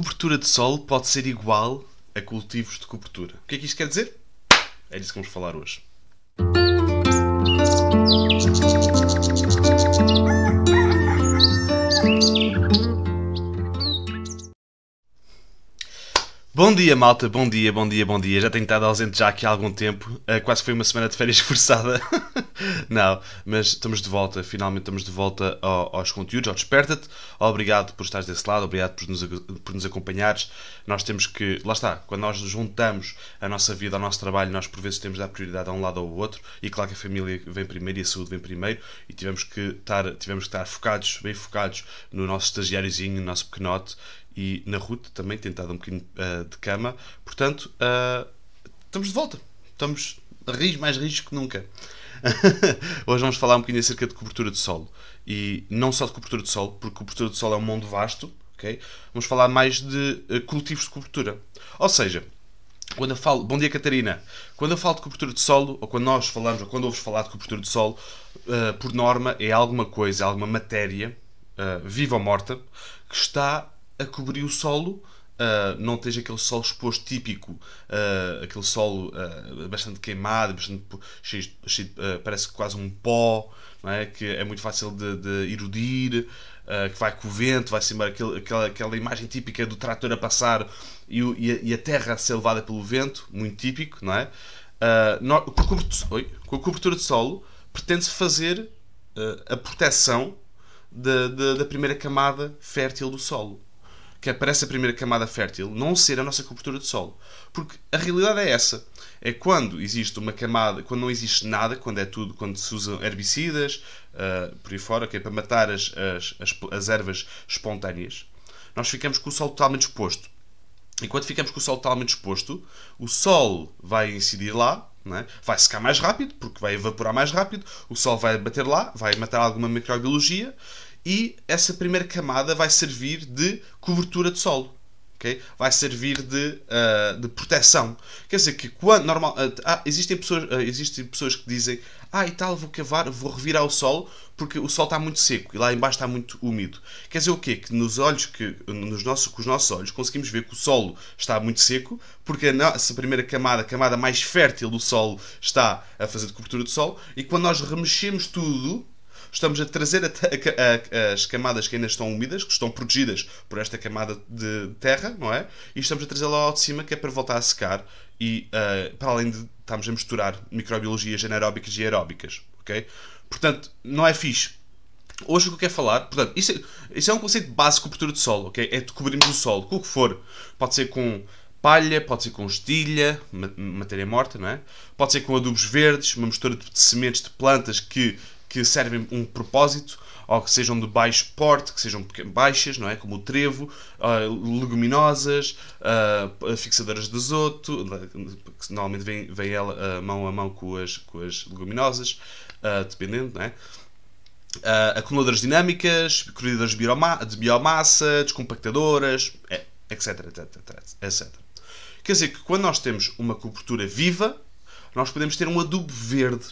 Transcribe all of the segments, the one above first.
cobertura de solo pode ser igual a cultivos de cobertura. O que é que isto quer dizer? É disso que vamos falar hoje. Bom dia, malta. Bom dia, bom dia, bom dia. Já tenho estado ausente já aqui há algum tempo. Uh, quase foi uma semana de férias forçada. Não, mas estamos de volta. Finalmente estamos de volta ao, aos conteúdos, ao Desperta-te. Obrigado por estares desse lado, obrigado por nos, por nos acompanhares. Nós temos que... Lá está, quando nós juntamos a nossa vida ao nosso trabalho, nós por vezes temos de dar prioridade a um lado ou ao outro. E claro que a família vem primeiro e a saúde vem primeiro. E tivemos que estar, tivemos que estar focados, bem focados no nosso estagiáriozinho, no nosso pequenote e na Ruth também estado um bocadinho uh, de cama. Portanto, uh, estamos de volta. Estamos rijos, mais rijos que nunca. Hoje vamos falar um bocadinho acerca de cobertura de solo. E não só de cobertura de solo, porque cobertura de solo é um mundo vasto. Okay? Vamos falar mais de uh, cultivos de cobertura. Ou seja, quando eu falo. Bom dia, Catarina. Quando eu falo de cobertura de solo, ou quando nós falamos, ou quando ouves falar de cobertura de solo, uh, por norma é alguma coisa, alguma matéria, uh, viva ou morta, que está a cobrir o solo. Uh, não esteja aquele solo exposto típico, uh, aquele solo uh, bastante queimado, bastante cheio, cheio parece quase um pó, é? que é muito fácil de, de erudir, que vai com o vento, vai ser aquele, aquela, aquela imagem típica do trator a passar e, e, a, e, a, terra a ser levada pelo vento, muito típico, não é? No, com, a cobertura, com, a cobertura de solo, pretende-se fazer a proteção da, da, da primeira camada fértil do solo que aparece a primeira camada fértil, não ser a nossa cobertura de solo. Porque a realidade é essa. É quando existe uma camada, quando não existe nada, quando é tudo, quando se usam herbicidas, uh, por aí fora, é para matar as, as, as, as ervas espontâneas, nós ficamos com o solo totalmente exposto. E quando ficamos com o solo totalmente exposto, o sol vai incidir lá, é? vai secar mais rápido, porque vai evaporar mais rápido, o sol vai bater lá, vai matar alguma microbiologia e essa primeira camada vai servir de cobertura de solo. Okay? Vai servir de, uh, de proteção. Quer dizer que quando normal, uh, ah, existem, pessoas, uh, existem pessoas que dizem ah e tal, vou cavar, vou revirar o solo porque o solo está muito seco e lá embaixo está muito úmido. Quer dizer o quê? Que nos olhos, que, nos nossos, com os nossos olhos conseguimos ver que o solo está muito seco porque a nossa primeira camada, a camada mais fértil do solo está a fazer de cobertura de solo e quando nós remexemos tudo estamos a trazer a a, as camadas que ainda estão úmidas, que estão protegidas por esta camada de terra, não é? E estamos a trazê-la ao de cima, que é para voltar a secar e uh, para além de estamos a misturar microbiologias anaeróbicas e aeróbicas, ok? Portanto, não é fixe. Hoje o que eu quero falar, portanto, isso é, isso é um conceito básico de cobertura de solo, ok? É de cobrirmos o solo, com o que for. Pode ser com palha, pode ser com estilha, matéria morta, não é? Pode ser com adubos verdes, uma mistura de sementes de plantas que que servem um propósito, ou que sejam de baixo porte, que sejam baixas, não é? Como o trevo, uh, leguminosas, uh, fixadoras de azoto, que normalmente vem, vem ela uh, mão a mão com as, com as leguminosas, dependendo, não é? acumuladoras dinâmicas, corredores de biomassa, descompactadoras, etc, etc, etc. Quer dizer que quando nós temos uma cobertura viva, nós podemos ter um adubo verde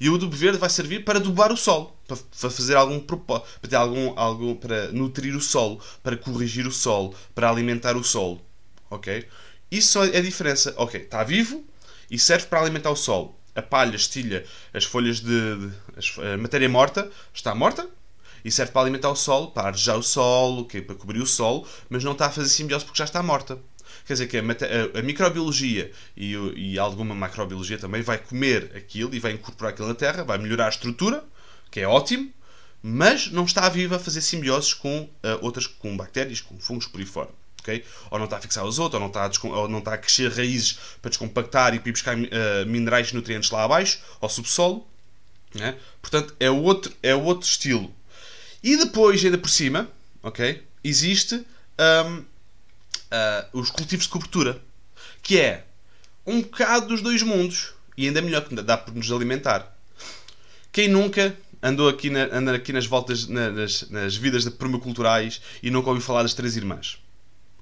e o adubo verde vai servir para adubar o solo, para, fazer algum propósito, para ter algum, algum para nutrir o solo, para corrigir o solo, para alimentar o solo. Ok? Isso é a diferença. Ok, está vivo e serve para alimentar o solo. A palha, estilha, as folhas de, de a matéria morta está morta e serve para alimentar o solo, para arejar o solo, okay, para cobrir o solo, mas não está a fazer simbiose porque já está morta. Quer dizer que a, a microbiologia e, e, alguma macrobiologia também vai comer aquilo e vai incorporar aquilo na terra, vai melhorar a estrutura, que é ótimo, mas não está viva a fazer simbioses com uh, outras, com bactérias, com fungos por aí fora. Okay? Ou não está a fixar os outros, ou não está a, ou não está a crescer raízes para descompactar e para ir buscar uh, minerais e nutrientes lá abaixo, ao subsolo. Né? Portanto, é outro, é outro estilo. E depois, ainda por cima, ok? existe um, uh, os cultivos de cobertura, que é um bocado dos dois mundos e ainda melhor que dá para nos alimentar. Quem nunca andou aqui, na, aqui nas voltas nas, nas vidas permaculturais e nunca ouviu falar das três irmãs?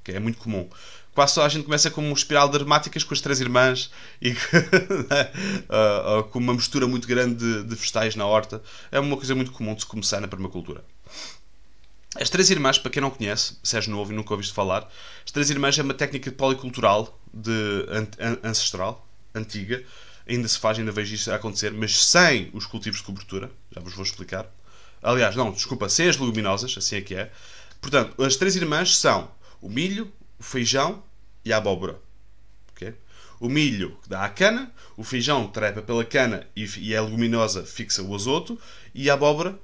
Que é muito comum. Quase só a gente começa com uma espiral de aromáticas com as três irmãs e uh, com uma mistura muito grande de, de vegetais na horta. É uma coisa muito comum de se começar na permacultura. As Três Irmãs, para quem não conhece, és novo e nunca ouviste falar, as Três Irmãs é uma técnica policultural de, an, ancestral, antiga, ainda se faz, ainda vejo isso acontecer, mas sem os cultivos de cobertura, já vos vou explicar. Aliás, não, desculpa, sem as leguminosas, assim é que é. Portanto, as Três Irmãs são o milho, o feijão e a abóbora. Okay? O milho dá a cana, o feijão trepa pela cana e, e a leguminosa fixa o azoto, e a abóbora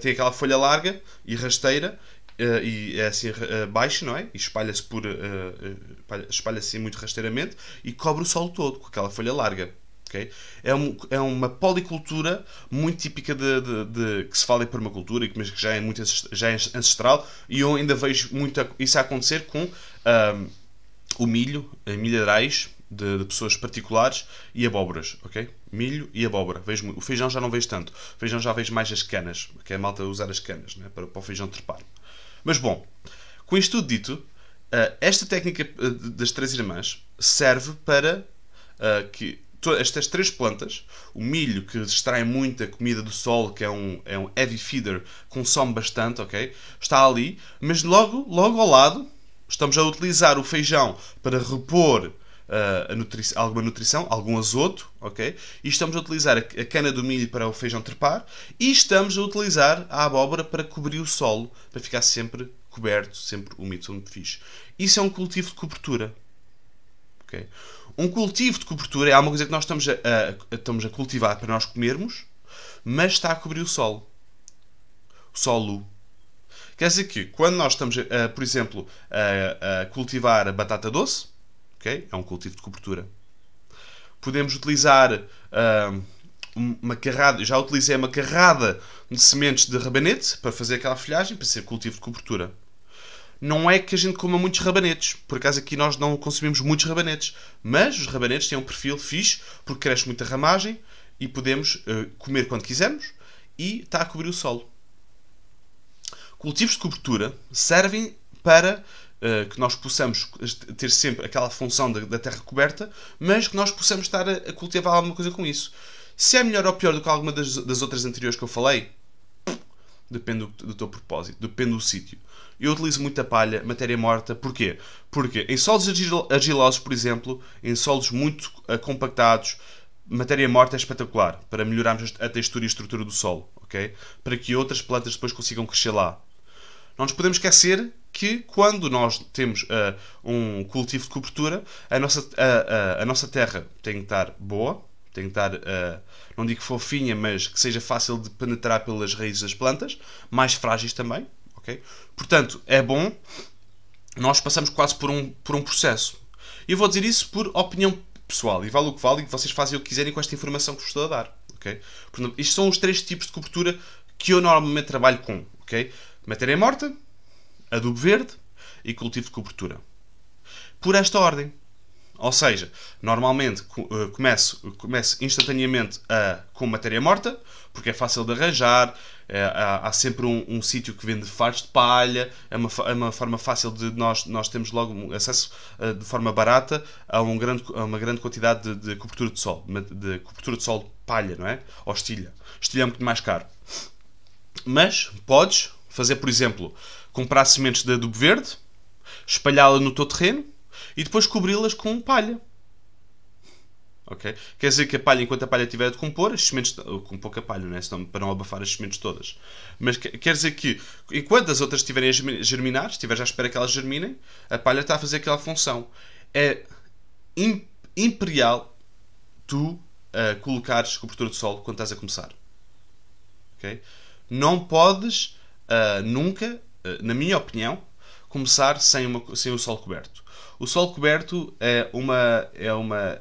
tem aquela folha larga e rasteira Uh, e é assim uh, baixa, não é? E espalha-se por uh, espalha-se muito rasteiramente e cobre o solo todo com aquela folha larga. Okay? É, um, é uma policultura muito típica de, de, de, que se fala em permacultura, mas que já é muito já é ancestral e eu ainda vejo muito isso a acontecer com o milho, milharais de, de, pessoas particulares e abóboras, ok? Milho e abóbora. Vejo, o feijão já não vejo tanto. O feijão já vejo mais as canas, que é a malta usar as canas né? para, para o feijão trepar. Mas bom, com isto tudo dito, uh, esta técnica uh, das três irmãs serve para uh, que estas três plantas, o milho que extrai muita comida do solo, que é um, é um heavy feeder, consome bastante, ok? Está ali, mas logo, logo ao lado estamos a utilizar o feijão para repor uh, nutri alguma nutrição, algum azoto, ok? E estamos a utilizar a, cana do milho para o feijão trepar e estamos a utilizar a abóbora para cobrir o solo, para ficar sempre coberto, sempre úmido, sempre fixe. Isso é um cultivo de cobertura. ok? Um cultivo de cobertura é alguma coisa que nós estamos a, a, estamos a cultivar para nós comermos, mas está a cobrir o solo. O solo. Quer dizer que quando nós estamos, por exemplo, a cultivar a batata doce, Okay? É um cultivo de cobertura. Podemos utilizar uh, uma carrada, já utilizei uma carrada de sementes de rabanete para fazer aquela folhagem, para ser cultivo de cobertura. Não é que a gente coma muitos rabanetes, por acaso aqui nós não consumimos muitos rabanetes, mas os rabanetes têm um perfil fixe, porque cresce muita ramagem e podemos uh, comer quando quisermos e está a cobrir o solo. Cultivos de cobertura servem para Uh, que nós possamos ter sempre aquela função da, da, terra coberta, mas que nós possamos estar a, a, cultivar alguma coisa com isso. Se é melhor ou pior do que alguma das, das outras anteriores que eu falei, depende do, do teu propósito, depende do sítio. Eu utilizo muita palha, matéria morta, porquê? Porque em solos argilosos, por exemplo, em solos muito uh, compactados, matéria morta é espetacular para melhorarmos a textura e a estrutura do solo, ok? Para que outras plantas depois consigam crescer lá. Não nos podemos esquecer que quando nós temos uh, um cultivo de cobertura, a nossa, uh, uh, a nossa terra tem que estar boa, tem que estar, não digo fofinha, mas que seja fácil de penetrar pelas raízes das plantas, mais frágeis também. Okay? Portanto, é bom, nós passamos quase por um, por um processo. E eu vou dizer isso por opinião pessoal, e vale o que vale, e vocês fazem o que quiserem com esta informação que vos estou a dar. Okay? Portanto, isto são os três tipos de cobertura que eu normalmente trabalho com. Okay? Matéria morta, adubo verde e cultivo de cobertura. Por esta ordem. Ou seja, normalmente eh, começo, começo instantaneamente a, com matéria morta, porque é fácil de arranjar, é, há, há, sempre um, um sítio que vende faros de palha, é uma, é uma forma fácil de nós, nós temos logo acesso uh, de forma barata a, um grande, a uma grande quantidade de, de, cobertura de sol, de cobertura de sol palha, não é? Ou estilha. Estilha é muito mais caro. Mas podes fazer, por exemplo, comprar sementes de adubo verde, espalhá-la no teu terreno e depois cobri-las com palha. Okay? Quer dizer que a palha, enquanto a palha estiver a decompor, as sementes, com pouca palha, não é? Senão, para não abafar as sementes todas. Mas quer dizer que, enquanto as outras estiverem a germinar, estiveres à espera que elas germinem, a palha está a fazer aquela função. É imperial tu uh, colocares cobertura de solo quando estás a começar. Okay? Não podes uh, nunca eh, na minha opinião, começar sem, uma, sem o sol coberto. O sol coberto é uma é uma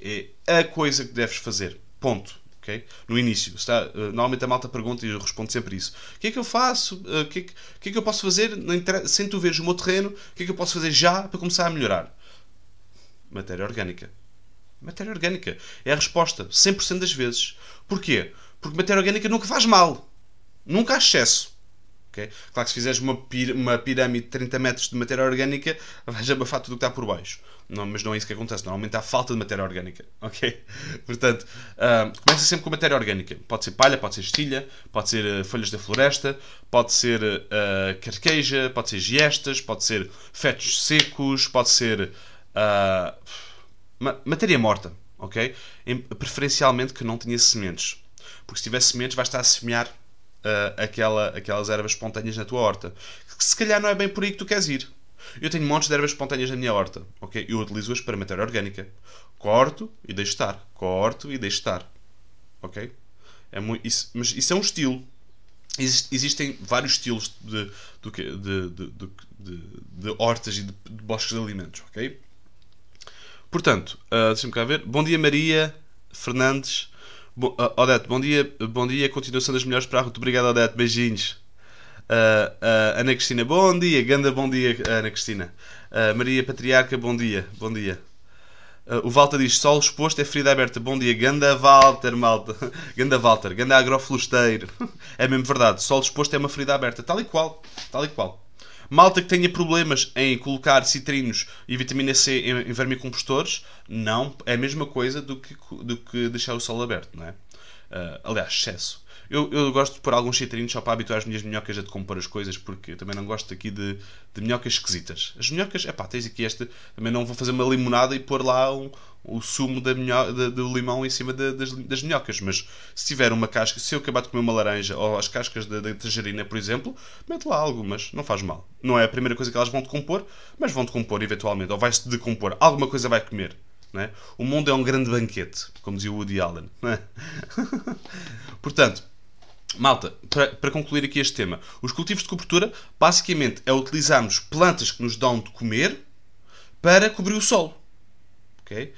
é, é a coisa que deves fazer. Ponto. Okay? No início. Está, uh, normalmente a malta pergunta e eu respondo sempre isso. O que é que eu faço? Uh, o, que é que, que é que eu posso fazer sem tu veres o meu terreno? O que é que eu posso fazer já para começar a melhorar? Matéria orgânica. Matéria orgânica. É a resposta. 100% das vezes. Porquê? Porque matéria orgânica nunca faz mal. Nunca há excesso. Okay? Claro que se fizeres uma, pir uma pirâmide de 30 metros de matéria orgânica, vais abafar tudo o que está por baixo. Não, mas não é isso que acontece. Normalmente há falta de matéria orgânica. Ok? Portanto, uh, começa sempre com matéria orgânica. Pode ser palha, pode ser estilha, pode ser uh, folhas da floresta, pode ser uh, carqueja, pode ser giestas, pode ser fetos secos, pode ser ma matéria morta. Ok? Preferencialmente que não tenha sementes. Porque se tiver sementes, vai estar a semear uh, aquela, aquelas ervas espontâneas na tua horta. Que se calhar não é bem por aí que tu queres ir. Eu tenho montes de ervas espontâneas na minha horta. ok? Eu utilizo-as para matéria orgânica. Corto e deixo estar. Corto e deixo estar. Ok? É muito, isso, mas isso é um estilo. Exist, existem vários estilos de, de, de, de, de hortas e de, bosques de alimentos. Ok? Portanto, uh, deixa-me cá ver. Bom dia, Maria Fernandes. Bo, uh, Odete, bom dia, bom dia, continuação das melhores para a Ruth. Obrigado, Odete, beijinhos. Uh, uh, Ana Cristina, bom dia, Ganda, bom dia, Ana Cristina. Maria Patriarca, bom dia, bom dia. o Walter diz: Sol exposto é ferida aberta. Bom dia, Ganda Walter, malta. Ganda Walter, Ganda agroflusteiro. é mesmo verdade, sol exposto é uma ferida aberta, tal e qual, tal e qual. Malta que tenha problemas em colocar citrinos e vitamina C em, em vermicompostores, não, é a mesma coisa do que, do que deixar o sol aberto, não é? Uh, aliás, excesso. Eu, eu gosto de pôr alguns citrinos só para habituar as minhas minhocas a decompor as coisas, porque eu também não gosto aqui de, de minhocas esquisitas. As minhocas, é pá, tens aqui esta. Também não vou fazer uma limonada e pôr lá um, o sumo da minho, de, do limão em cima das, das minhocas. Mas se tiver uma casca, se eu acabar de comer uma laranja ou as cascas da, da tangerina, por exemplo, mete lá algumas, não faz mal. Não é a primeira coisa que elas vão decompor, mas vão decompor eventualmente, ou vai-se decompor. Alguma coisa vai comer. É? O mundo é um grande banquete, como dizia o Woody Allen. É? Portanto, malta, para, para, concluir aqui este tema, os cultivos de cobertura basicamente é utilizarmos plantas que nos dão de comer para cobrir o solo. Okay?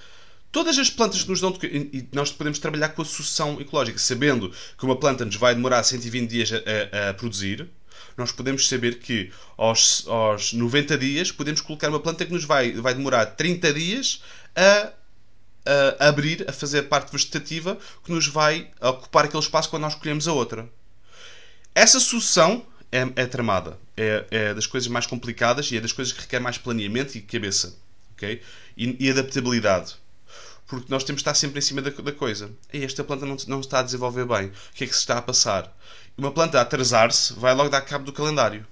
Todas as plantas que nos dão de comer, e nós podemos trabalhar com a sucessão ecológica, sabendo que uma planta nos vai demorar 120 dias a, a, a produzir, nós podemos saber que aos, aos 90 dias podemos colocar uma planta que nos vai, vai demorar 30 dias a, a abrir, a fazer parte vegetativa que nos vai ocupar aquele espaço quando nós escolhemos a outra. Essa sucessão é, é tramada. É, é, das coisas mais complicadas e é das coisas que requer mais planeamento e cabeça. Okay? E, e adaptabilidade porque nós temos de estar sempre em cima da, da coisa. E esta planta não, não está a desenvolver bem. O que é que se está a passar? Uma planta a atrasar-se vai logo dar cabo do calendário.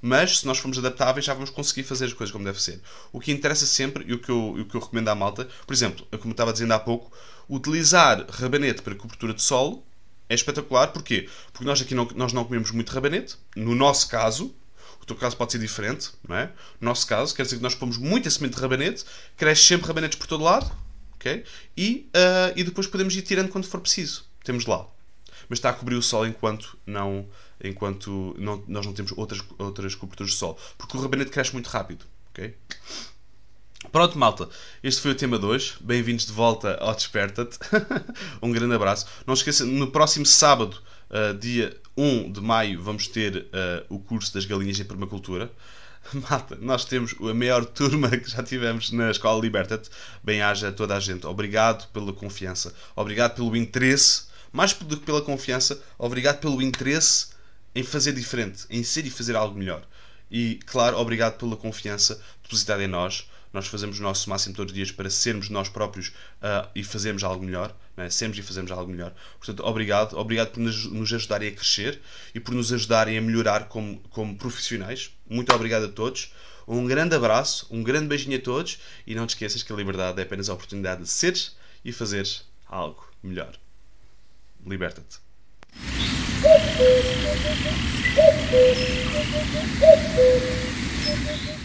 Mas, se nós formos adaptáveis, já vamos conseguir fazer as coisas como deve ser. O que interessa sempre, e o que eu, o que eu recomendo à malta, por exemplo, como eu estava dizendo há pouco, utilizar rabanete para cobertura de solo é espetacular. Porquê? Porque nós aqui não, nós não comemos muito rabanete. No nosso caso, o teu caso pode ser diferente, não é? No nosso caso, quer dizer que nós pomos muita semente de rabanete, cresce sempre rabanetes por todo lado, ok? E, uh, e depois podemos ir tirando quando for preciso. Temos lá. Mas está a cobrir o sol enquanto não enquanto não, nós não temos outras, outras coberturas de sol. Porque o rabanete cresce muito rápido. ok? Pronto, malta. Este foi o tema de hoje. Bem-vindos de volta ao Desperta-te. um grande abraço. Não esqueça, no próximo sábado, uh, dia 1 de maio, vamos ter uh, o curso das galinhas em permacultura. Malta, nós temos a maior turma que já tivemos na Escola Liberta-te. Bem-haja a toda a gente. Obrigado pela confiança. Obrigado pelo interesse. Mais do que pela confiança, obrigado pelo interesse em fazer diferente, em ser e fazer algo melhor. E, claro, obrigado pela confiança depositada em nós. Nós fazemos o nosso máximo todos os dias para sermos nós próprios uh, e fazermos algo melhor. É? Sermos e fazermos algo melhor. Portanto, obrigado. Obrigado por nos, nos, ajudarem a crescer e por nos ajudarem a melhorar como, como profissionais. Muito obrigado a todos. Um grande abraço, um grande beijinho a todos e não te esqueças que a liberdade é apenas a oportunidade de seres e fazeres algo melhor. Liberta-te. Thank you.